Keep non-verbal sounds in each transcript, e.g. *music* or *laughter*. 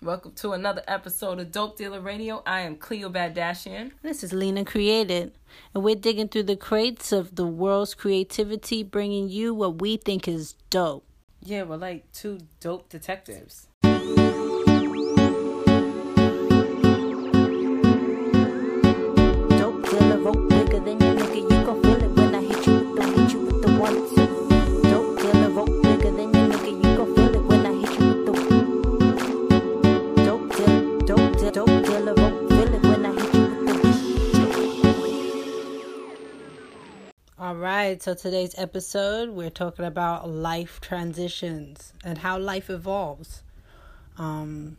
Welcome to another episode of Dope Dealer Radio. I am Cleo Badashian. This is Lena Created, and we're digging through the crates of the world's creativity, bringing you what we think is dope. Yeah, we're like two dope detectives. All right, so today's episode we're talking about life transitions and how life evolves. Um,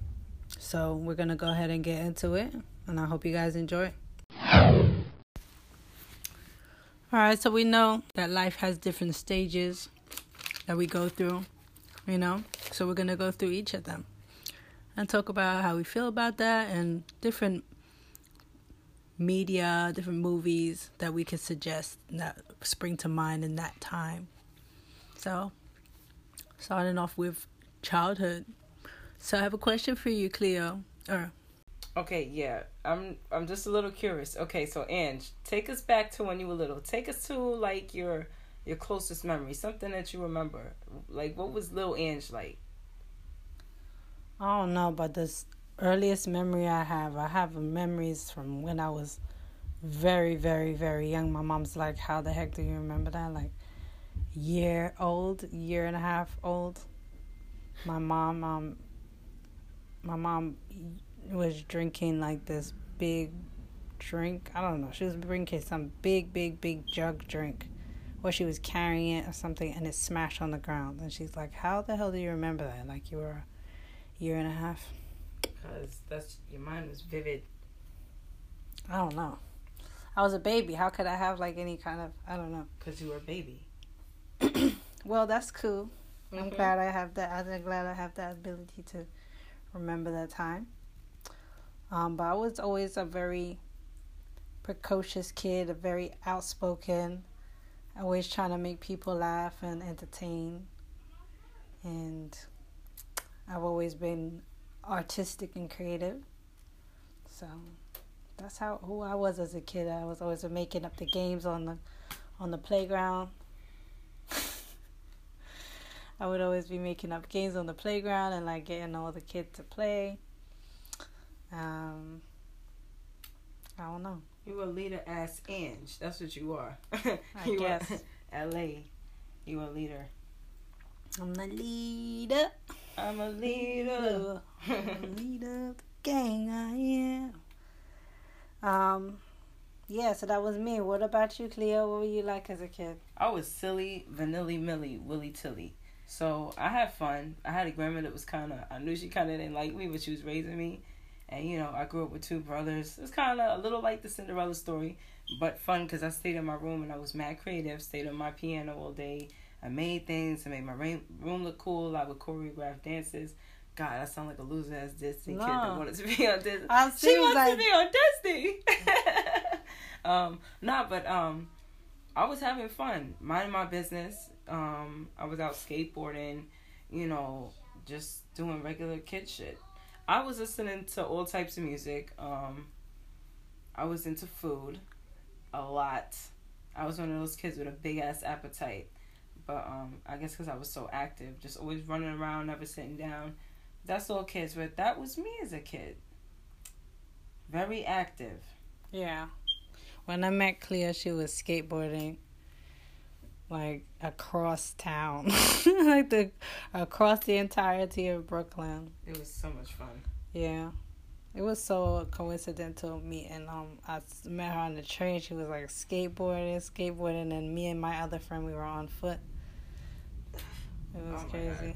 so we're gonna go ahead and get into it, and I hope you guys enjoy. All right, so we know that life has different stages that we go through, you know. So we're gonna go through each of them and talk about how we feel about that and different media, different movies that we could suggest that spring to mind in that time. So, starting off with childhood. So I have a question for you, Cleo. Or Okay, yeah. I'm I'm just a little curious. Okay, so Ange, take us back to when you were little. Take us to like your your closest memory, something that you remember. Like what was little Ange like? I don't know, about this earliest memory I have, I have memories from when I was very, very, very young. My mom's like, "How the heck do you remember that?" Like year old, year and a half old. My mom, um, my mom was drinking like this big drink. I don't know. She was drinking some big, big, big jug drink, or she was carrying it or something, and it smashed on the ground. And she's like, "How the hell do you remember that? Like you were." a year and a half. Cause that's your mind was vivid. I don't know. I was a baby. How could I have like any kind of I don't know. Cause you were a baby. *clears throat* Well, that's cool. I'm Mhm. glad I have that. I'm glad I have that ability to remember that time. Um, but I was always a very precocious kid, a very outspoken, always trying to make people laugh and entertain. And I've always been artistic and creative. So that's how who I was as a kid. I was always making up the games on the on the playground. *laughs* I would always be making up games on the playground and like getting all the kids to play. Um, I don't know. You a leader ass Ange. That's what you are. *laughs* I you guess. *laughs* Are LA. You a leader. I'm the leader. I'm a leader. I'm the leader of the gang. I am. Um, yeah. So that was me. What about you, Cleo? What were you like as a kid? I was silly, vanilla millie, willy tilly. So I had fun. I had a grandma that was kind of, I knew she kind of didn't like me, but she was raising me. And, you know, I grew up with two brothers. It's kind of a little like the Cinderella story, but fun because I stayed in my room and I was mad creative, stayed on my piano all day. I made things, I made my room look cool. I would choreograph dances. God, I sound like a loser ass Disney kid that wanted to be on Disney. *laughs* I She was wants like, to be on Disney. *laughs* um, nah, but um, I was having fun, minding my business. Um, I was out skateboarding, you know, just doing regular kid shit. I was listening to all types of music. Um, I was into food a lot. I was one of those kids with a big ass appetite. But um, I guess because I was so active, just always running around, never sitting down. That's all kids, but that was me as a kid. Very active. Yeah. When I met Cleo, she was skateboarding like across town, *laughs* like the across the entirety of Brooklyn. It was so much fun. Yeah. It was so coincidental meeting. Um, I met her on the train. She was like skateboarding, skateboarding, and me and my other friend we were on foot. It was Oh crazy.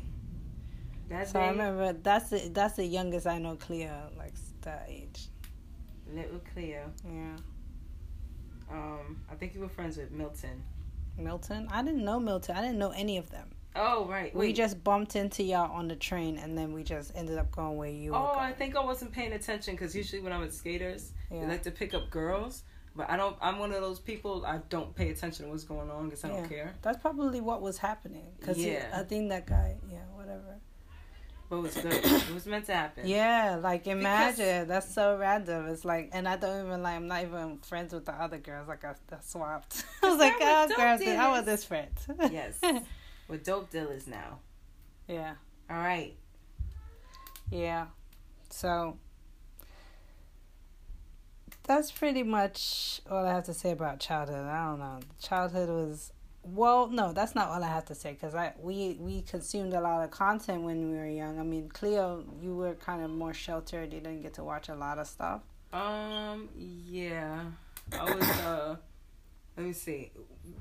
That So I remember that's the that's the youngest I know Cleo, like that age. little Cleo. Yeah. Um, I think you were friends with Milton. Milton? I didn't know Milton. I didn't know any of them. Oh right, We just bumped into y'all on the train, and then we just ended up going where you were. Oh. I think I wasn't paying attention because usually when I'm with skaters, they like to pick up girls. But I don't. I'm one of those people. I don't pay attention to what's going on because I don't care. That's probably what was happening. Cause he- I think that guy. Yeah, whatever. But it was good. *coughs* it was meant to happen. Yeah, like imagine that's so random. It's like, and I don't even like. I'm not even friends with the other girls. Like I, I swapped. *laughs* I was like, oh, girls, are dealers." this friends? *laughs* Yes. We're dope dealers now. yeah, All right. yeah. So that's pretty much all I have to say about childhood. I don't know. Childhood was well, no, that's not all I have to say because I we we consumed a lot of content when we were young. I mean, Cleo, you were kind of more sheltered. You didn't get to watch a lot of stuff. Um. Yeah. I was. Uh. *coughs* Let me see.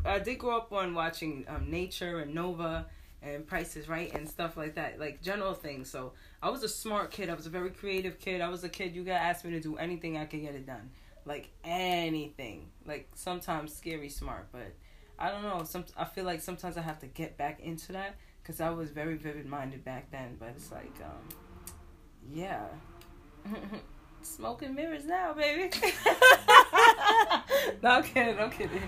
I did grow up on watching um, Nature and Nova and Price is Right and stuff like that, like general things. So I was a smart kid. I was a very creative kid. I was a kid. You could ask me to do anything, I could get it done. Like anything. Like sometimes scary smart, but I don't know. Some I feel like sometimes I have to get back into that because I was very vivid minded back then. But it's like, um, yeah. *laughs* Smoking mirrors now, baby. *laughs* no, I'm kidding. I'm kidding.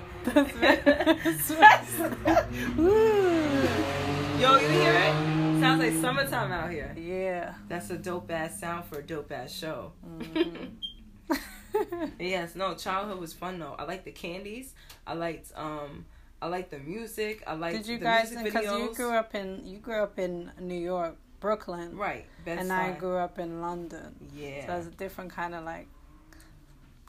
*laughs* Yo, you hear it? Sounds like summertime out here. yeah. That's a dope ass sound for a dope ass show. Mhm. *laughs* Yes, no, childhood was fun though. I liked the candies. I liked um I liked the music. I liked Did you the guys? Because you grew up in you grew up in New York, Brooklyn, right, Bed and I grew up in London. Yeah. So it's a different kind of like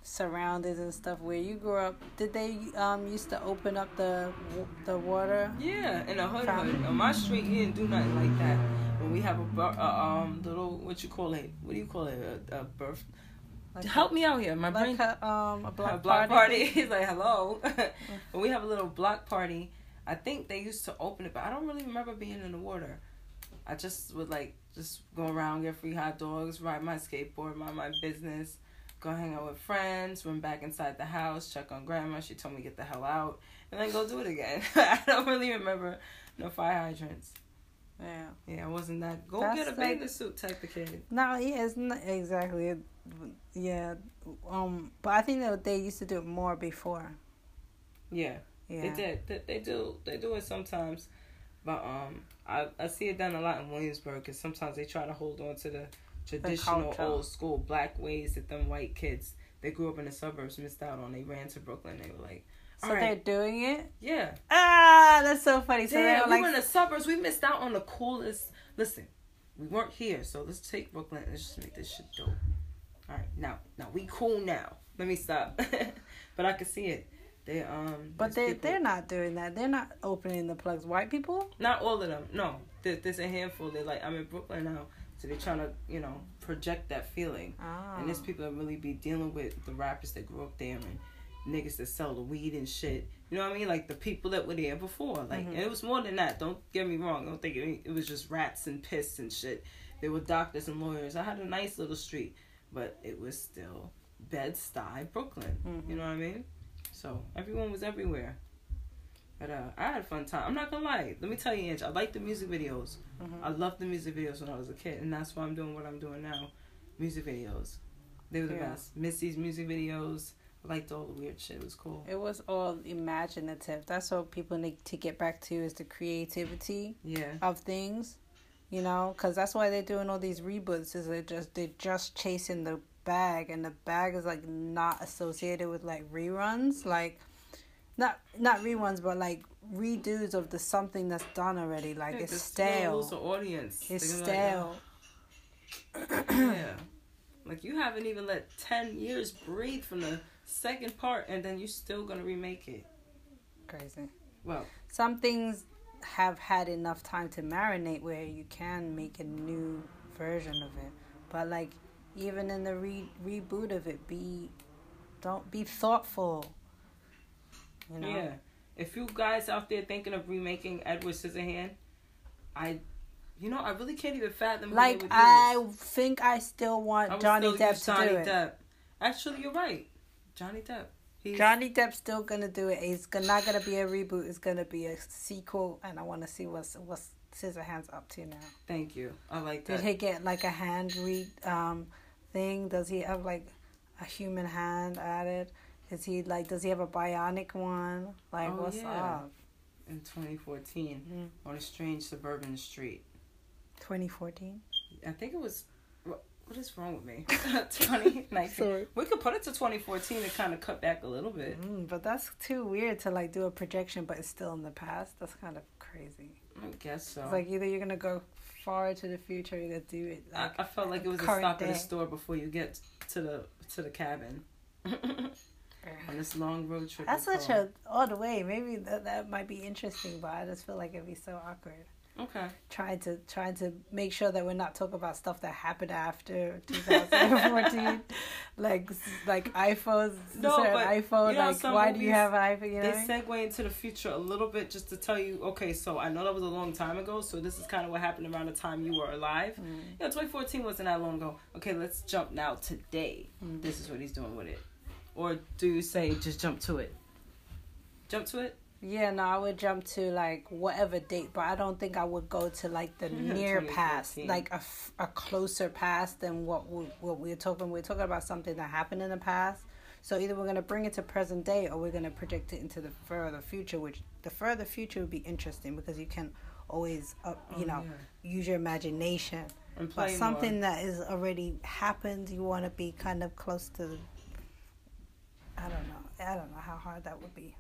surroundings and stuff. Where you grew up, did they um used to open up the the water? Yeah, in a hood hood. On my street, you didn't do nothing like that. When we have a, uh, um little what you call it? What do you call it? A, a birth. Like Help me out here. My brain. a, um a block, a block party. party. *laughs* He's like, hello. *laughs* *laughs* when we have a little block party, I think they used to open it, but I don't really remember being in the water. I just would like just go around, get free hot dogs, ride my skateboard, mind my business, go hang out with friends, run back inside the house, check on grandma. She told me get the hell out, and then go do it again. *laughs* I don't really remember no fire hydrants. Yeah. Yeah, I wasn't that go That's get a bathing suit type of kid. No, yeah, it's not exactly. Yeah. Um, but I think that they used to do it more before. Yeah. Yeah. They did. They, they do. They do it sometimes, but um, I I see it done a lot in Williamsburg because sometimes they try to hold on to the traditional old school black ways that them white kids they grew up in the suburbs missed out on. They ran to Brooklyn. They were like, So all they're doing it. yeah, Ah, that's so funny. So Damn, we like, were in the suburbs. We missed out on the coolest. Listen, we weren't here, so let's take Brooklyn and let's just make this shit dope. All right, now, now we cool now. Let me stop. *laughs* but I can see it. They um. but they people- they're not doing that. They're not opening the plugs. White people. Not all of them. No, there, there's a handful. They're like, I'm in Brooklyn now, so they're trying to, you know, project that feeling. Ah. And there's people that really be dealing with the rappers that grew up there and niggas that sell the weed and shit. You know what I mean? Like the people that were there before. Like Mhm. and it was more than that. Don't get me wrong. I don't think it, it was just rats and piss and shit. There were doctors and lawyers. I had a nice little street, but it was still Bed Stuy, Brooklyn. Mhm. You know what I mean? So everyone was everywhere. But uh, I had a fun time. I'm not gonna lie. Let me tell you, Ange, I like the music videos. Mhm. I loved the music videos when I was a kid, and that's why I'm doing what I'm doing now. Music videos. They were the Yeah. best. Missy's music videos. I liked all the weird shit. It was cool. It was all imaginative. That's what people need to get back to is the creativity Yeah. of things, you know, because that's why they're doing all these reboots. Is they just they're just chasing the bag, and the bag is like not associated with like reruns, like not not reruns, but like redos of the something that's done already. Like Yeah, it's 'cause you're lose stale. the audience. It's stale. Like, yeah. Like you haven't even let ten years breathe from the second part, and then you're still gonna remake it. Crazy. Well, Some things have had enough time to marinate where you can make a new version of it. But like even in the re- reboot of it, be don't be thoughtful. You know. yeah. If you guys out there thinking of remaking Edward Scissorhand, I, you know, I really can't even fathom. Like I think I still want I Johnny still Depp use to Johnny do it. Depp. Actually, you're right. Johnny Depp. He's, Johnny Depp's still gonna do it. It's not gonna be a reboot. It's gonna be a sequel, and I want to see what's what's Scissorhands up to now. Thank you. I like that. Did he get like a hand read um thing? Does he have like a human hand added? Is he like does he have a bionic one? Like Oh, what's yeah. up? In 2014, Mhm. on a strange suburban street. 2014. I think it was. What, what is wrong with me? *laughs* *laughs* 2019. Sorry. We could put it to 2014 and kind of cut back a little bit. Mm, but that's too weird to like do a projection, but it's still in the past. That's kind of crazy. I guess so. It's like either you're gonna go far to the future, or you're gonna do it. I, Like, I felt like it was a stop at day. the store before you get to the to the cabin *laughs* on this long road trip. that's such called. a odd way. Maybe that that might be interesting, but I just feel like it'd be so awkward. okay. Trying to trying to make sure that we're not talking about stuff that happened after 2014, *laughs* like like iPhones. No, but iPhone. you know like why do you have an iPhone? You know. They segue into the future a little bit just to tell you, okay, so I know that was a long time ago, so this is kind of what happened around the time you were alive. Mm. Yeah, 2014 wasn't that long ago. Okay, let's jump now today. Mm. This is what he's doing with it. Or do you say just jump to it? Jump to it? Yeah, no, I would jump to like whatever date, but I don't think I would go to like the Yeah, near past, 2014. like a, f- a closer past than what we, what we're talking. We're talking about something that happened in the past. So either we're gonna bring it to present day or we're gonna project it into the further future. Which the further future would be interesting because you can always, uh, you Oh, know, yeah. use your imagination. But something more. that is already happened, you want to be kind of close to. I don't know. I don't know how hard that would be.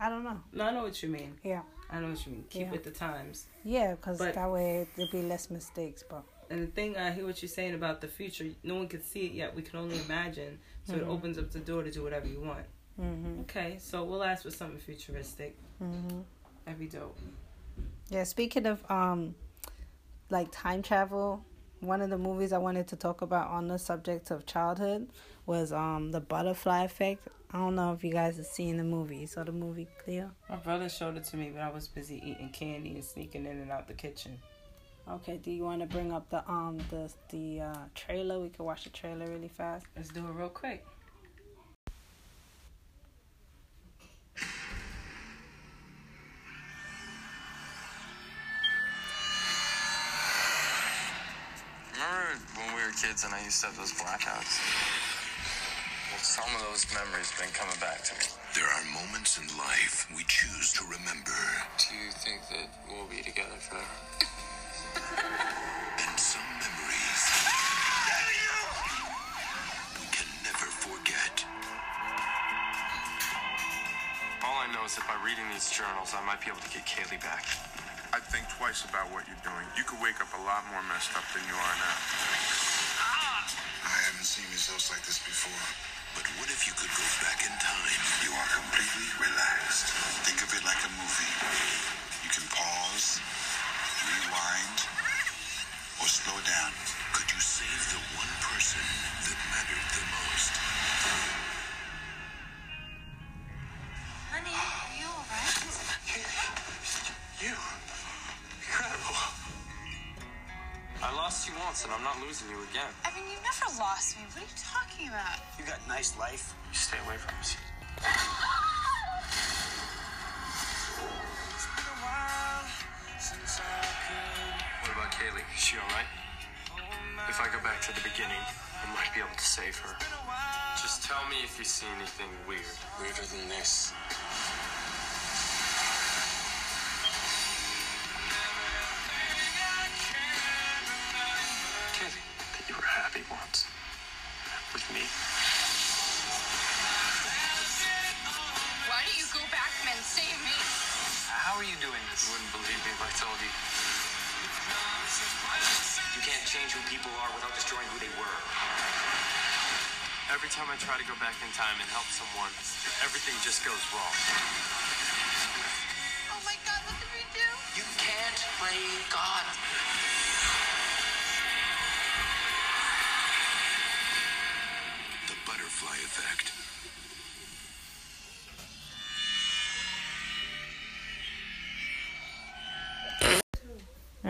I don't know. No, I know what you mean. Yeah. I know what you mean. Keep Yeah. with the times. Yeah, because that way there'll be less mistakes. But And the thing, I hear what you're saying about the future. No one can see it yet. We can only imagine. So it Mhm. opens up the door to do whatever you want. hmm Okay, so we'll ask for something futuristic. hmm That'd be dope. yeah, speaking of um, like time travel, one of the movies I wanted to talk about on the subject of childhood was um the Butterfly Effect. I don't know if you guys have seen the movie. You saw the movie, Cleo? My brother showed it to me, but I was busy eating candy and sneaking in and out the kitchen. Okay. Do you want to bring up the um the the uh, trailer? We can watch the trailer really fast. Let's do it real quick. Kids and I used to have those blackouts? Well, some of those memories have been coming back to me. There are moments in life we choose to remember, Do you think that we'll be together forever? and some memories we can never forget. All I know is that by reading these journals, I might be able to get Kayleigh back. I'd think twice about what you're doing. You could wake up a lot more messed up than you are now. Seen results like this before. But what if you could go back in time? You are completely relaxed. Think of it like a movie. You can pause, rewind, or slow down. Could you save the one person that mattered the most? I'm not losing you again. I mean, you never lost me. What are you talking about? You got nice life. You stay away from us. What about Kayleigh? Is she alright? If I go back to the beginning, I might be able to save her. Just tell me if you see anything weird. Weirder than this. Just goes wrong. Oh my god, what did we do? You can't blame God.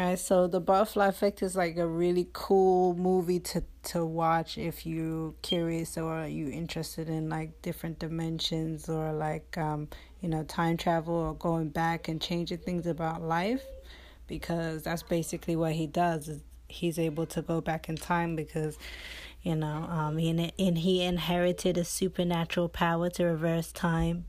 Right, so the Butterfly Effect is like a really cool movie to to watch if you're curious or you're interested in like different dimensions or like um you know time travel or going back and changing things about life because that's basically what he does is he's able to go back in time because you know um and, and he inherited a supernatural power to reverse time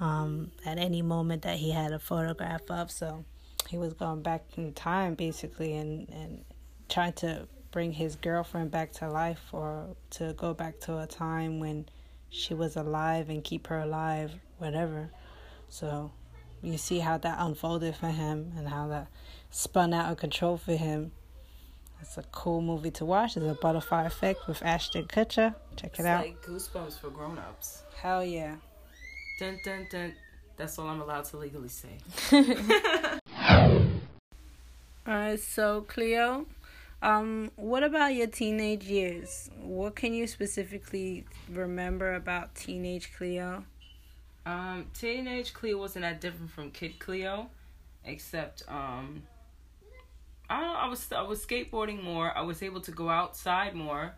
um at any moment that he had a photograph of so he was going back in time basically and and trying to bring his girlfriend back to life or to go back to a time when she was alive and keep her alive, whatever. So you see how that unfolded for him and how that spun out of control for him. It's a cool movie to watch. It's a Butterfly Effect with Ashton Kutcher. Check it It's out. like goosebumps for grown-ups. Hell yeah. Dun dun dun. That's all I'm allowed to legally say. *laughs* *laughs* Alright, so Cleo, um, what about your teenage years? What can you specifically remember about teenage Cleo? Um, teenage Cleo wasn't that different from Kid Cleo, except um, I. I was I was skateboarding more. I was able to go outside more,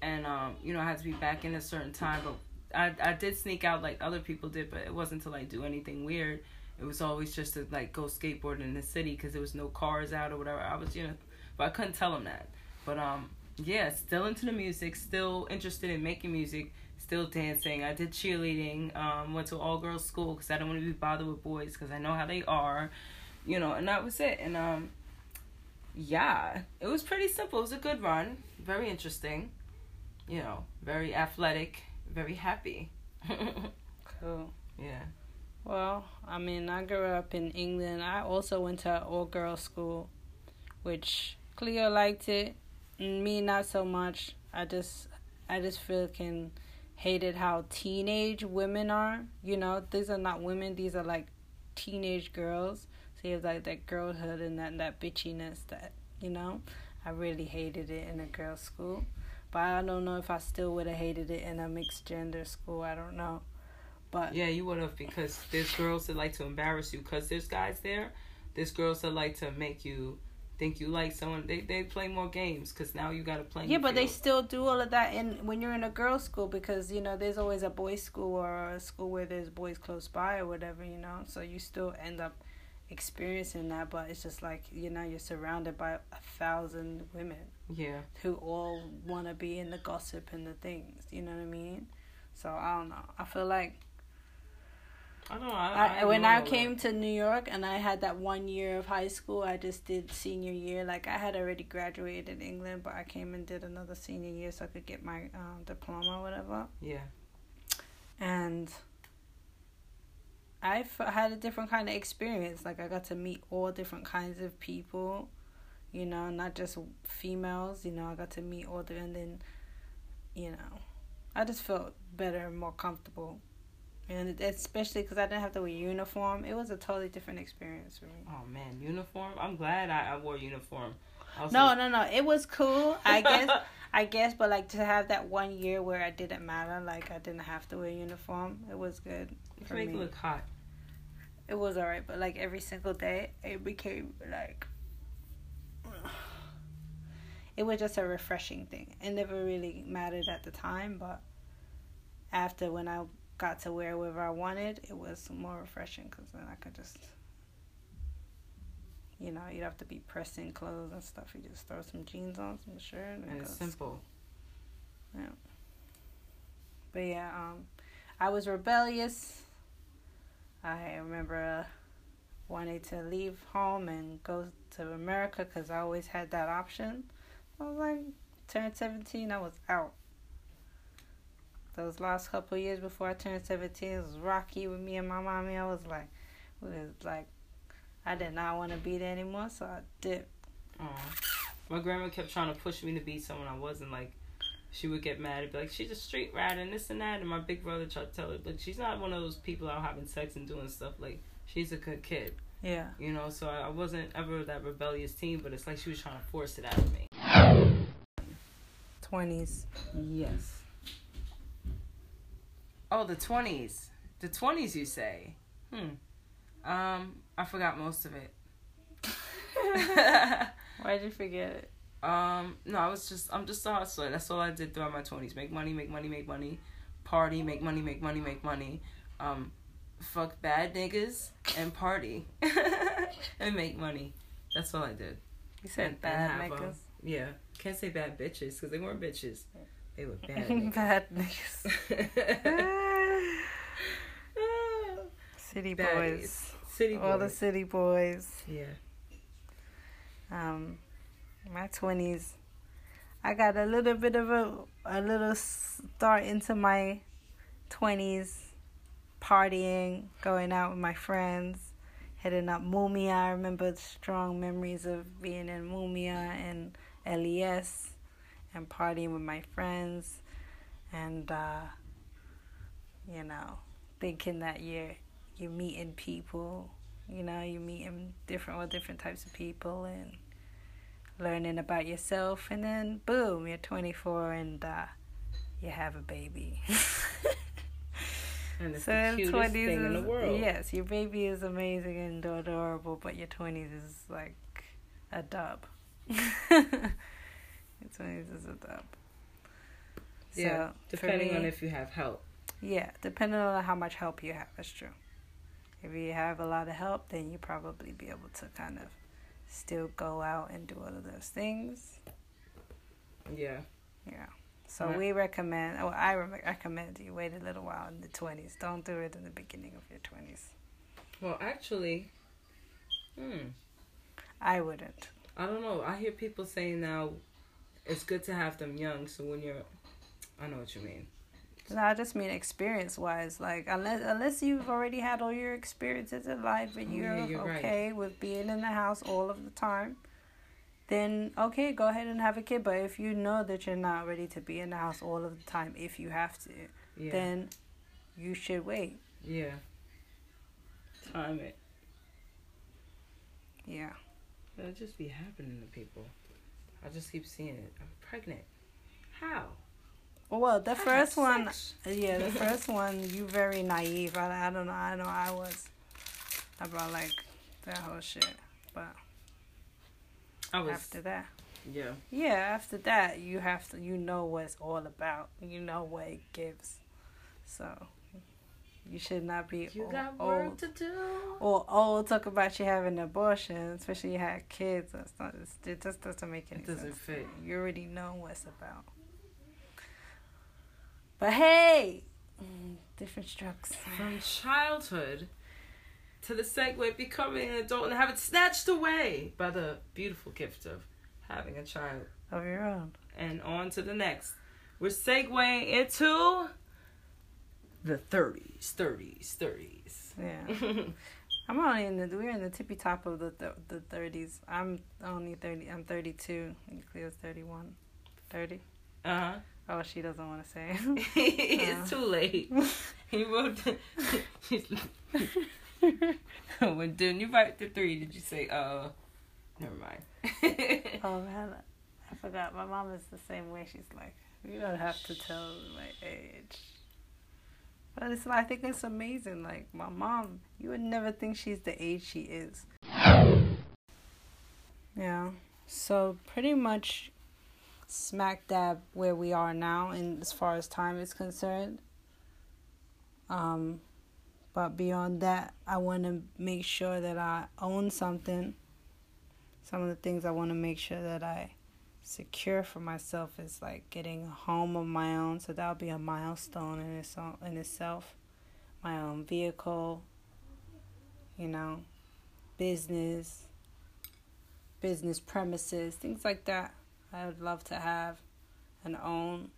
and um, you know, I had to be back in a certain time. But I I did sneak out like other people did, but it wasn't to like do anything weird. It was always just to like go skateboard in the city because there was no cars out or whatever. I was you know, but I couldn't tell them that. But um, yeah, still into the music, still interested in making music still dancing. I did cheerleading. Um, went to all girls school because I don't want to be bothered with boys because I know how they are, you know. And that was it. And um, yeah, it was pretty simple. It was a good run. Very interesting. You know, very athletic. Very happy. *laughs* Cool. yeah. Well, I mean, I grew up in England. I also went to an all girls school, which Cleo liked it. Me, not so much. I just, I just feel can hated how teenage women are. You know, these are not women; these are like teenage girls. So you have like that girlhood and that that bitchiness that you know. I really hated it in a girls' school, but I don't know if I still would have hated it in a mixed gender school. I don't know, but Yeah, you would have because there's girls that like to embarrass you because there's guys there. There's girls that like to make you think you like someone. They they play more games because now you got to play. Yeah, but they still do all of that in when you're in a girls' school because you know there's always a boys' school or a school where there's boys close by or whatever, you know. So you still end up experiencing that, but it's just like you know you're surrounded by a thousand women Yeah. who all want to be in the gossip and the things. You know what I mean? So I don't know. I feel like I know. I, I, when I came to New York and I had that one year of high school, I just did senior year. Like I had already graduated in England, but I came and did another senior year so I could get my um, diploma or whatever. Yeah. And I f- had a different kind of experience. Like I got to meet all different kinds of people, you know, not just females. You know, I got to meet all the and then, you know, I just felt better and more comfortable and especially because I didn't have to wear uniform, it was a totally different experience for me. Oh man, uniform. I'm glad I, I wore uniform. I No, like, no, no. It was cool, I *laughs* guess. I guess, but like to have that one year where I didn't matter, like I didn't have to wear uniform, it was good You for make me. it look hot. It was alright, but like every single day, it became like. It was just a refreshing thing. It never really mattered at the time, but after when I got to wear whatever I wanted, it was more refreshing because then I could just, you know, you'd have to be pressing clothes and stuff. You just throw some jeans on, some shirt, and, And it's simple. But yeah, um, I was rebellious. I remember uh, wanting to leave home and go to America because I always had that option. I was like, turned 17, I was out. Those last couple of years before I turned 17, it was rocky with me and my mommy. I was like, it was like, I did not want to be there anymore, so I dipped. Aw. My grandma kept trying to push me to be someone I wasn't. Like, she would get mad and be like, "She's a street rat and this and that." And my big brother tried to tell her, "But she's not one of those people out having sex and doing stuff. Like, she's a good kid, Yeah. you know." So I I wasn't ever that rebellious teen, but it's like she was trying to force it out of me. 20s. Yes. Oh, the twenties. The twenties, you say? Hmm. Um, I forgot most of it. *laughs* *laughs* Why did you forget it? Um, no, I was just I'm just a hustler. That's all I did throughout my twenties. Make money, make money, make money, party, make money, make money, make money. Um, fuck bad niggas and party *laughs* and make money. That's all I did. You said And- bad and niggas. yeah, can't say bad bitches because they weren't bitches. They were bad *laughs* niggas. bad niggas. *laughs* City boys. City All the city boys. Yeah. Um, my twenties, I got a little bit of a a little start into my twenties, partying, going out with my friends, hitting up Mumia. I remember strong memories of being in Mumia and LES and partying with my friends and uh, you know, thinking that you're you're meeting people, you know, you're meeting different all different types of people and learning about yourself and then boom, you're 24 and uh, you have a baby. *laughs* And it's so the cutest 20s thing is, in the world. Yes, your baby is amazing and adorable, but your 20s is like a dub. *laughs* 20s is a dub. So yeah, depending me, on if you have help. Yeah, depending on how much help you have, that's true. If you have a lot of help, then you probably be able to kind of still go out and do all of those things. Yeah. Yeah. So right. we recommend, oh, I recommend you wait a little while in the 20s. Don't do it in the beginning of your 20s. Well, actually, hmm. I wouldn't. I don't know. I hear people saying now it's good to have them young. So when you're, I know what you mean. No, I just mean experience wise. Like unless unless you've already had all your experiences in life and you're, yeah, you're okay right. with being in the house all of the time, then okay, go ahead and have a kid. But if you know that you're not ready to be in the house all of the time, if you have to, yeah. then you should wait. Yeah. Time it. Yeah. It'll just be happening to people. I just keep seeing it. I'm pregnant. How? Well, the I first one, yeah, the *laughs* first one, you very naive. I, I don't know. I know I was about like that whole shit, but I was after that. Yeah. Yeah, after that, you have to. You know what it's all about. You know what it gives. So you should not be you old, got work old, to do. Or old talk about you having an abortion, especially you had kids. That's not, it just doesn't make any it doesn't sense. fit. You already know what's about. But hey, mm, different strokes. From childhood to the segue becoming an adult and have it snatched away by the beautiful gift of having a child of your own. And on to the next. We're segueing into the 30s, 30s, 30s. Yeah. I'm only in the we're in the tippy top of the th- the 30s. I'm only 30. I'm 32. And Cleo's 31. 30. Uh huh. Oh, she doesn't want to say. *laughs* it's uh. too late. *laughs* he wrote. *laughs* when didn't you write the three? Did you say uh? Never mind. oh man, I forgot. My mom is the same way. She's like, you don't have to tell my age. But it's I think it's amazing. Like my mom, you would never think she's the age she is. Yeah. So pretty much smack dab where we are now and as far as time is concerned. Um but beyond that, I want to make sure that I own something. Some of the things I want to make sure that I secure for myself is like getting a home of my own. So that'll be a milestone in its own, in itself. My own vehicle, you know, business, business premises, things like that. I would love to have and own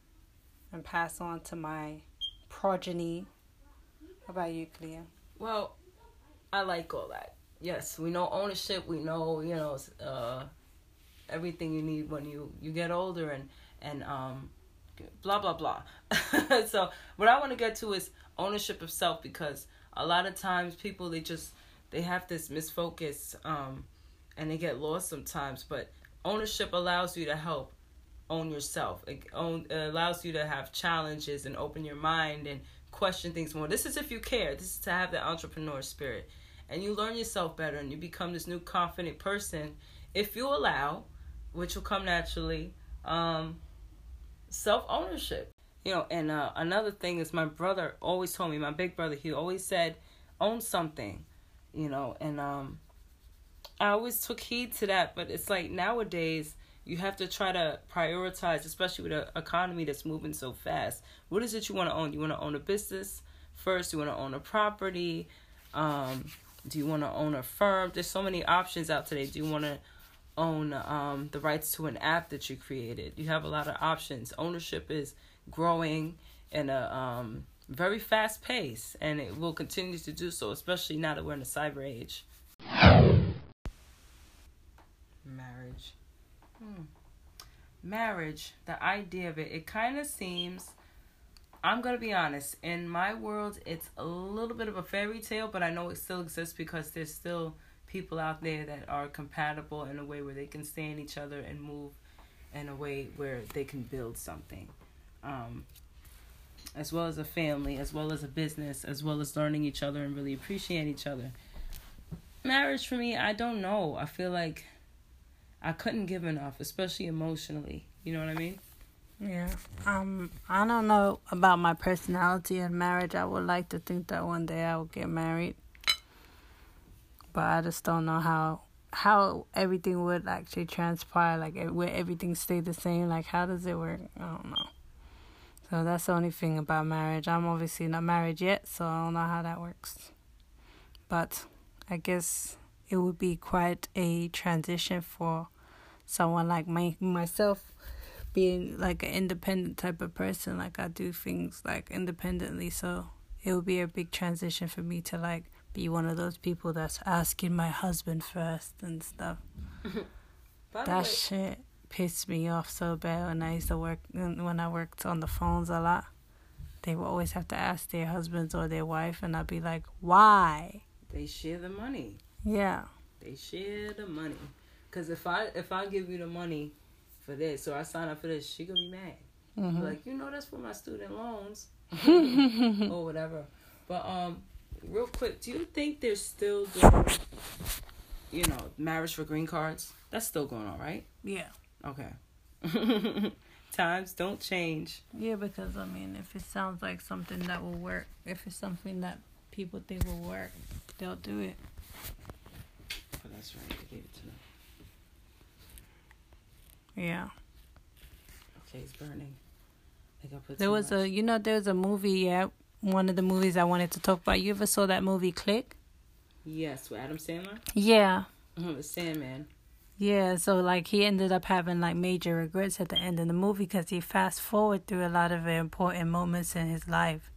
and pass on to my progeny how about you, Cleo? Well, I like all that. Yes, we know ownership. We know you know uh, everything you need when you you get older and and um blah blah blah. *laughs* so what I want to get to is ownership of self because a lot of times people they just they have this misfocus um and they get lost sometimes. But ownership allows you to help own yourself. It, own, it allows you to have challenges and open your mind and question things more. This is if you care. This is to have the entrepreneur spirit. And you learn yourself better and you become this new confident person if you allow, which will come naturally, um, self ownership. You know, and uh, another thing is my brother always told me, my big brother, he always said, own something, you know, and um, I always took heed to that, but it's like nowadays you have to try to prioritize, especially with an economy that's moving so fast. What is it you want to own? You want to own a business first? You want to own a property? Um, do you want to own a firm? There's so many options out today. Do you want to own um, the rights to an app that you created. You have a lot of options. Ownership is growing in a um, very fast pace, and it will continue to do so, especially now that we're in the cyber age. Marriage. Hmm. Marriage, the idea of it, it kind of seems. I'm gonna be honest. In my world, it's a little bit of a fairy tale, but I know it still exists because there's still people out there that are compatible in a way where they can stand each other and move in a way where they can build something. Um, as well as a family, as well as a business, as well as learning each other and really appreciate each other. Marriage for me, I don't know. I feel like I couldn't give enough, especially emotionally. You know what I mean? Yeah. Um I don't know about my personality in marriage. I would like to think that one day I will get married. But I just don't know how how everything would actually transpire like eh, where everything stay the same like how does it work? I don't know. So that's the only thing about marriage. I'm obviously not married yet, so I don't know how that works. But I guess it would be quite a transition for someone like my myself being like an independent type of person like I do things like independently so it would be a big transition for me to like be one of those people that's asking my husband first and stuff. *laughs* that shit pissed me off so bad when I used to work when I worked on the phones a lot. They would always have to ask their husbands or their wife, and I'd be like, "Why?" They share the money. Yeah. They share the money. Cause if I if I give you the money for this, so I sign up for this, she gonna be mad. Mm-hmm. Like you know that's for my student loans *laughs* or whatever. But um, real quick, do you think there's still doing, you know, marriage for green cards? That's still going on, right? Yeah. Okay. *laughs* Times don't change. Yeah, because I mean, if it sounds like something that will work, if it's something that people think will work, they'll do it. Oh, that's right. They gave it to them. Yeah. Okay, it's burning. there was much. a, you know, there's a movie. Yeah, one of the movies I wanted to talk about. You ever saw that movie Click? Yes, with Adam Sandler. Yeah. Mm-hmm, the Sandman. Yeah, so like he ended up having like major regrets at the end of the movie because he fast forward through a lot of important moments in his life,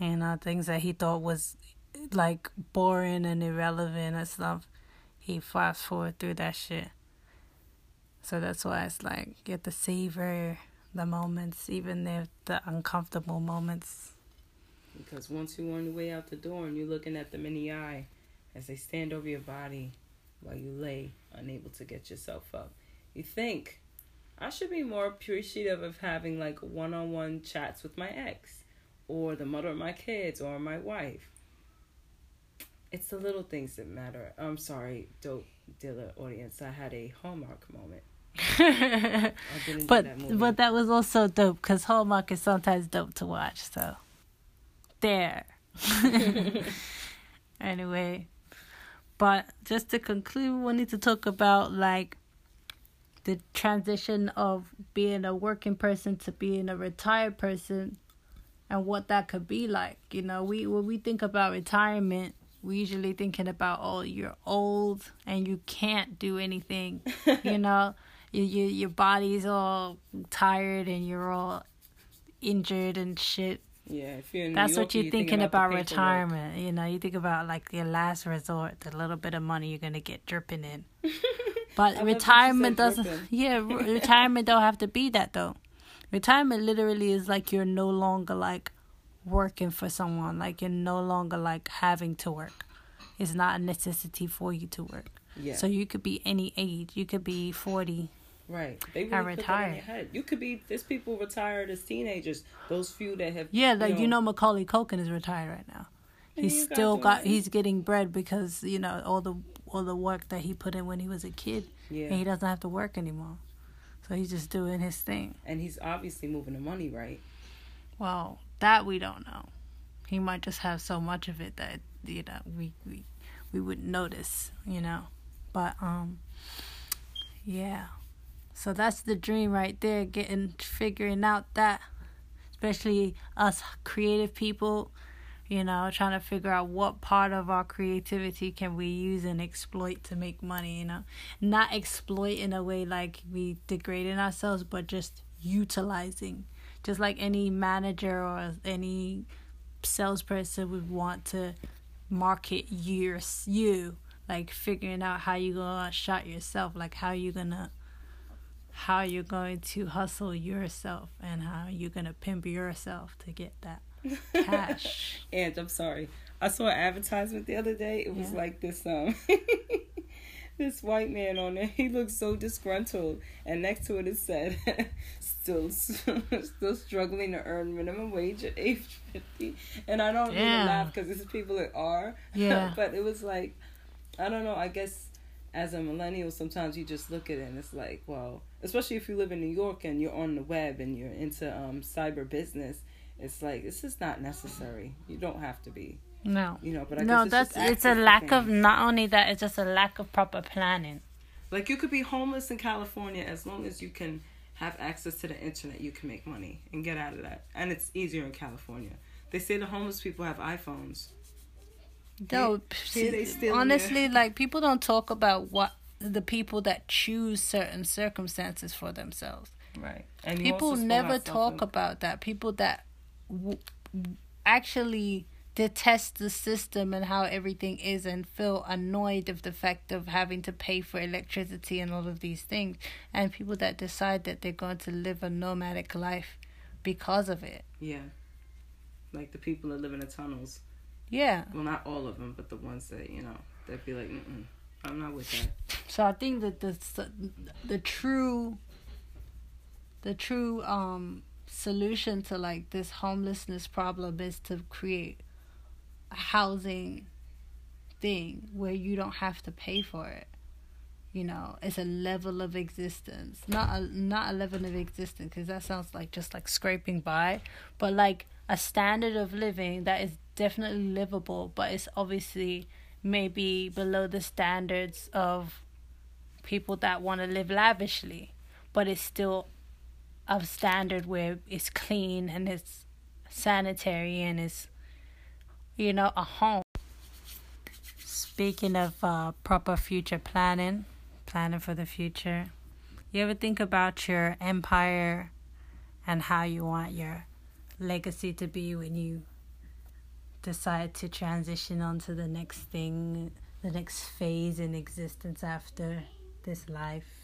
and uh, things that he thought was like boring and irrelevant and stuff. He fast forward through that shit. So that's why it's like you have to savor the moments, even if the uncomfortable moments. Because once you're on the way out the door and you're looking at them in the eye as they stand over your body while you lay unable to get yourself up, you think, I should be more appreciative of having like one on one chats with my ex or the mother of my kids or my wife. It's the little things that matter. I'm sorry, dope dealer audience. I had a hallmark moment. *laughs* but that but that was also dope because Hallmark is sometimes dope to watch. So there. *laughs* anyway, but just to conclude, we need to talk about like the transition of being a working person to being a retired person and what that could be like. You know, we when we think about retirement, we usually thinking about oh you're old and you can't do anything. *laughs* you know, your your your body's all tired and you're all injured and shit. Yeah, that's York, what you're, you're thinking, thinking about, about retirement. You know, you think about like your last resort, the little bit of money you're gonna get dripping in. *laughs* But retirement doesn't. Dripping. Yeah, *laughs* retirement don't have to be that though. Retirement literally is like you're no longer like working for someone. Like you're no longer like having to work. It's not a necessity for you to work. Yeah. So you could be any age. You could be forty, Right. They really put that in your head. You could be there's people retired as teenagers. Those few that have Yeah, like you know, you know Macaulay Culkin is retired right now. He's still got he's getting bread because, you know, all the all the work that he put in when he was a kid. Yeah. And he doesn't have to work anymore. So he's just doing his thing. And he's obviously moving the money, right? Well, that we don't know. He might just have so much of it that, you know, we we, we wouldn't notice, you know. But um yeah. So that's the dream right there, getting figuring out that especially us creative people, you know, trying to figure out what part of our creativity can we use and exploit to make money, you know. Not exploit in a way like we degrading ourselves, but just utilizing. Just like any manager or any salesperson would want to market your you like figuring out how you gonna shot yourself like how you gonna how you're going to hustle yourself and how you're gonna pimp yourself to get that cash. *laughs* And i'm sorry. I saw an advertisement the other day. It was Yeah. like this um *laughs* this white man on there. *laughs* He looked so disgruntled. And next to it it said still still struggling to earn minimum wage at age 50 and i don't even Damn. laugh because it's people that are. Yeah. but it was like i don't know. I guess as a millennial sometimes you just look at it and it's like well especially if you live in new york and you're on the web and you're into um cyber business it's like this is not necessary. You don't have to be. No. You know but I no guess it's that's just it's a lack of not only that it's just a lack of proper planning. Like you could be homeless in california as long as you can have access to the internet you can make money and get out of that. And it's easier in california. They say the homeless people have iphones No, they still honestly, like people don't talk about what the people that choose certain circumstances for themselves. right and People never talk about that. People that w- actually detest the system and how everything is and feel annoyed of the fact of having to pay for electricity and all of these things and people that decide that they're going to live a nomadic life because of it. yeah like the people that live in the tunnels Yeah. well not all of them but the ones that you know they'd be like i'm not with that So I think that the the true the true um solution to like this homelessness problem is to create a housing thing where you don't have to pay for it. You know, it's a level of existence, not a not a level of existence because that sounds like just like scraping by, but like a standard of living that is definitely livable, but it's obviously maybe below the standards of people that want to live lavishly, but it's still of standard where it's clean and it's sanitary and it's you know a home. Speaking of uh, proper future planning, planning for the future, you ever think about your empire and how you want your legacy to be when you decide to transition on to the next thing, the next phase in existence after this life?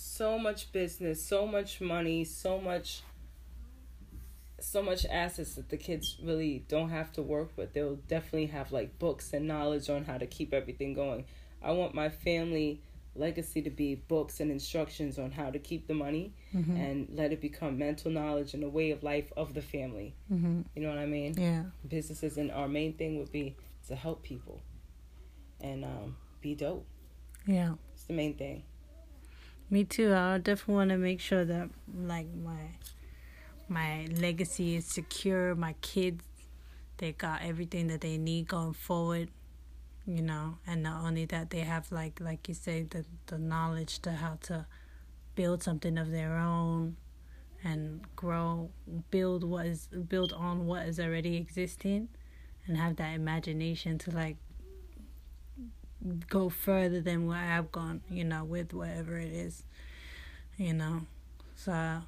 so much business, so much money, so much so much assets that the kids really don't have to work with. They'll definitely have like books and knowledge on how to keep everything going. I want my family legacy to be books and instructions on how to keep the money and let it become mental knowledge and a way of life of the family. Mm-hmm. You know what I mean? Yeah. Businesses and our main thing would be to help people and um, be dope. Yeah. It's the main thing. Me too. I definitely want to make sure that like my my legacy is secure. My kids, they got everything that they need going forward. You know, and not only that, they have like like you say the the knowledge to how to build something of their own and grow, build what is build on what is already existing, and have that imagination to like go further than where I've gone, you know, with whatever it is, you know. So,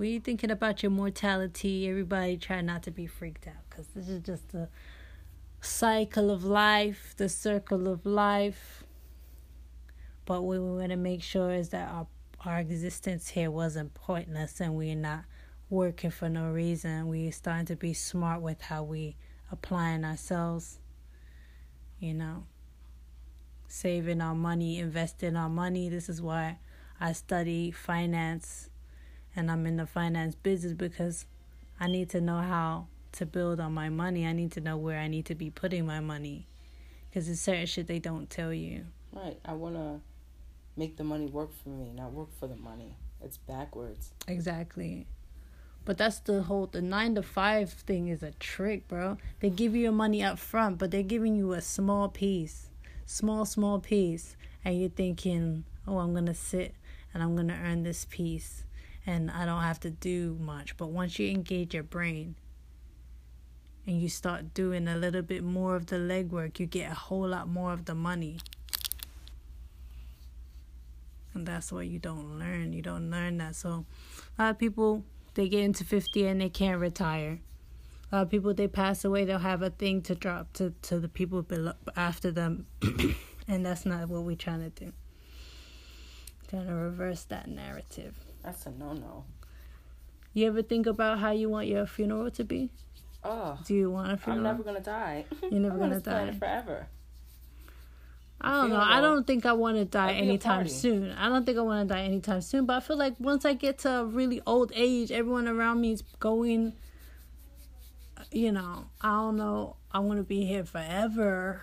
you thinking about your mortality, everybody try not to be freaked out because this is just the cycle of life, the circle of life. But what we want to make sure is that our our existence here wasn't pointless and we're not working for no reason. We're starting to be smart with how we applying ourselves, you know saving our money, investing our money. This is why I study finance and I'm in the finance business because I need to know how to build on my money. I need to know where I need to be putting my money because there's certain shit they don't tell you. Right. I want to make the money work for me, not work for the money. It's backwards. Exactly. But that's the whole the nine to five thing is a trick, bro. They give you your money up front, but they're giving you a small piece. Small, small piece. And you're thinking, Oh, I'm gonna sit and I'm gonna earn this piece and I don't have to do much. But once you engage your brain, and you start doing a little bit more of the legwork, you get a whole lot more of the money. And that's what you don't learn. You don't learn that. So a lot of people they get into 50 and they can't retire. A lot of people they pass away, they'll have a thing to drop to, to the people below, after them. *coughs* and that's not what we're trying to do. Trying to reverse that narrative. That's a no no. You ever think about how you want your funeral to be? Oh, Do you want a I'm never gonna die. *laughs* You're never *laughs* gonna die. forever. I don't know. I don't think I want to die That'd anytime soon. I don't think I want to die anytime soon. But I feel like once I get to a really old age, everyone around me is going. You know, I don't know. I want to be here forever.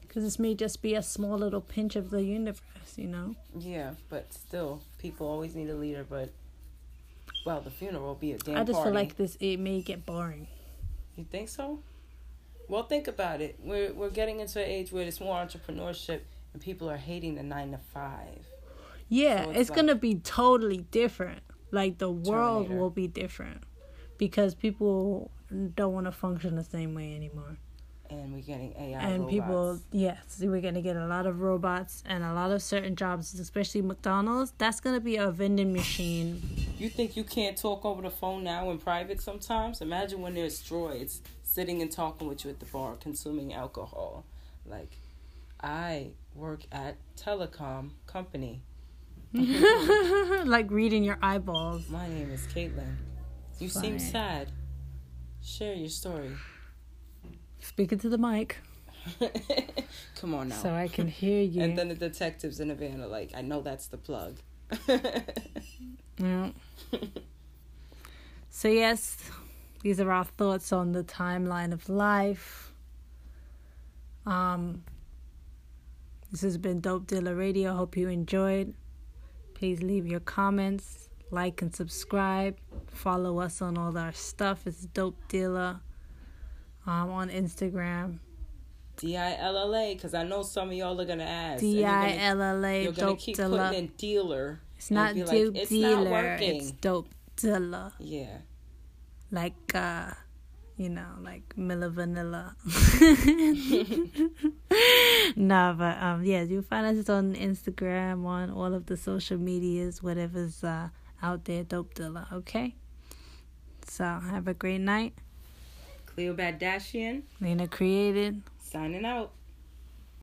Because this may just be a small little pinch of the universe, you know? Yeah, but still, people always need a leader. But well, the funeral will be a damn I just party. feel like this, it may get boring. You think so? Well, think about it. We're we're getting into an age where there's more entrepreneurship and people are hating the nine to five. Yeah, So it's, it's like- gonna be totally different. Like the world Terminator. will be different because people don't want to function the same way anymore. And we're getting AI and robots. people, yes, we're gonna get a lot of robots and a lot of certain jobs, especially McDonald's. That's gonna be a vending machine. You think you can't talk over the phone now in private sometimes? Imagine when there's droids sitting and talking with you at the bar, consuming alcohol. Like, I work at telecom company. *laughs* like reading your eyeballs. My name is Caitlin. You seem sad. Share your story. Speaking to the mic *laughs* Come on now. so I can hear *laughs* you. And then the detectives in the van are like, I know that's the plug. *laughs* Yeah. so yes, these are our thoughts on the timeline of life. Um this has been Dope Dilla Radio. Hope you enjoyed. Please leave your comments, like and subscribe. Follow us on all our stuff. It's Dope Dilla um, on Instagram. D I L L A, because I know some of y'all are gonna ask. D gonna- L L A You're gonna keep putting in dealer. It's not like, Dope "It's Dealer. not. It's Dope Dilla. Yeah. like uh you know like Milla Vanilla. *laughs* no, but um yeah, you'll find us on Instagram on all of the social medias, whatever's uh out there, dope dilla, okay? So have a great night. Cleo Badashian Lena created. signing out.